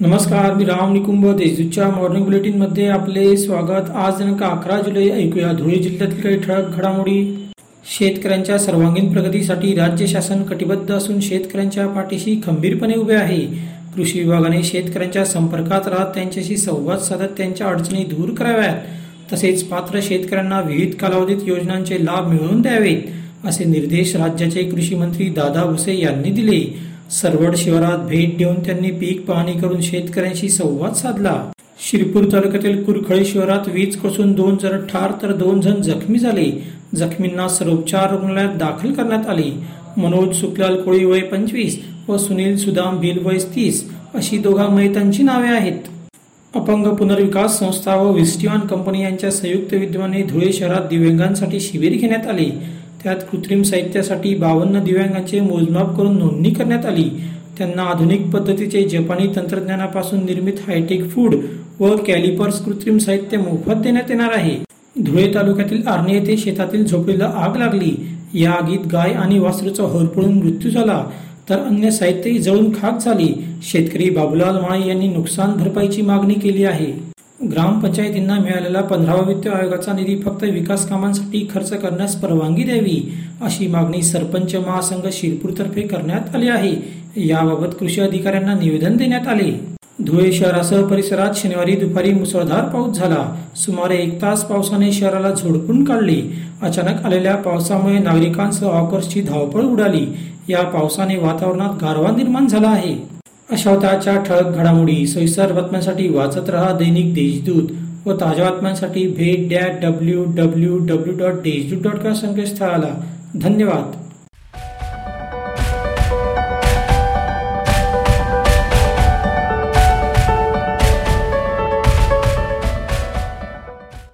नमस्कार मी राम निकुंभ देशदूतच्या मॉर्निंग बुलेटिनमध्ये आपले स्वागत. आज दिनांक अकरा जुलै ऐकूया धुळे जिल्ह्यातील काही ठळक घडामोडी. शेतकऱ्यांच्या सर्वांगीण प्रगतीसाठी राज्य शासन कटिबद्ध असून शेतकऱ्यांच्या पाठीशी खंबीरपणे उभे आहे. कृषी विभागाने शेतकऱ्यांच्या संपर्कात राहत त्यांच्याशी संवाद साधत त्यांच्या अडचणी दूर कराव्यात. तसेच पात्र शेतकऱ्यांना विविध कालावधीत योजनांचे लाभ मिळवून द्यावेत असे निर्देश राज्याचे कृषी मंत्री दादा भुसे यांनी दिले. सरवड शिवारात भेट देऊन त्यांनी पीक पाहणी करून शेतकऱ्यांशी संवाद साधला. शिरपूर तालुक्यातील कुरखळे शिवारात वीज कोसळून दोन जण ठार तर दोन जण जखमी झाले. जखमींना सर्वोपचार रुग्णालयात दाखल करण्यात आले. मनोज सुखलाल कोळी वय पंचवीस व सुनील सुदाम भिल वय तीस अशी दोघा मयतांची नावे आहेत. अपंग पुनर्विकास संस्था व विस्टिवान कंपनी यांच्या संयुक्त विद्यमाने धुळे शहरात दिव्यांगांसाठी शिबिर घेण्यात आले. त्यात कृत्रिम साहित्यासाठी बावन्न दिव्यांगांचे मोजमाप करून नोंदणी करण्यात आली. त्यांना आधुनिक पद्धतीचे जपानी तंत्रज्ञानापासून निर्मित हायटेक फूड व कॅलिपर्स कृत्रिम साहित्य मोफत देण्यात येणार आहे. धुळे तालुक्यातील आर्णे येथे शेतातील झोपडीला आग लागली. या आगीत गाय आणि वासरूचा होरपळून मृत्यू झाला. तर अन्य साहित्यही जळून खाक झाली. शेतकरी बाबुलाल माळी यांनी नुकसान भरपाईची मागणी केली आहे. ग्रामपंचायतींना मिळालेला पंधरावा वित्त आयोगाचा निधी फक्त विकास कामांसाठी खर्च करण्यास परवानगी द्यावी अशी मागणी सरपंच महासंघ शिरपूरतर्फे करण्यात आली आहे. याबाबत कृषी अधिकाऱ्यांना निवेदन देण्यात आले. धुळे शहरासह परिसरात शनिवारी दुपारी मुसळधार पाऊस झाला. सुमारे एक तास पावसाने शहराला झोडपून काढले. अचानक आलेल्या पावसामुळे नागरिकांसह ऑकर्सची धावपळ उडाली. या पावसाने वातावरणात गारवा निर्माण झाला आहे. अशा होत्या ठळक घडामोडी सविस्तर बातम्यांसाठी वाचत रहा दैनिक देशदूत व ताज्या बातम्यांसाठी भेट dot W W W dot Deshdoot dot com संकेतस्थळाला. धन्यवाद.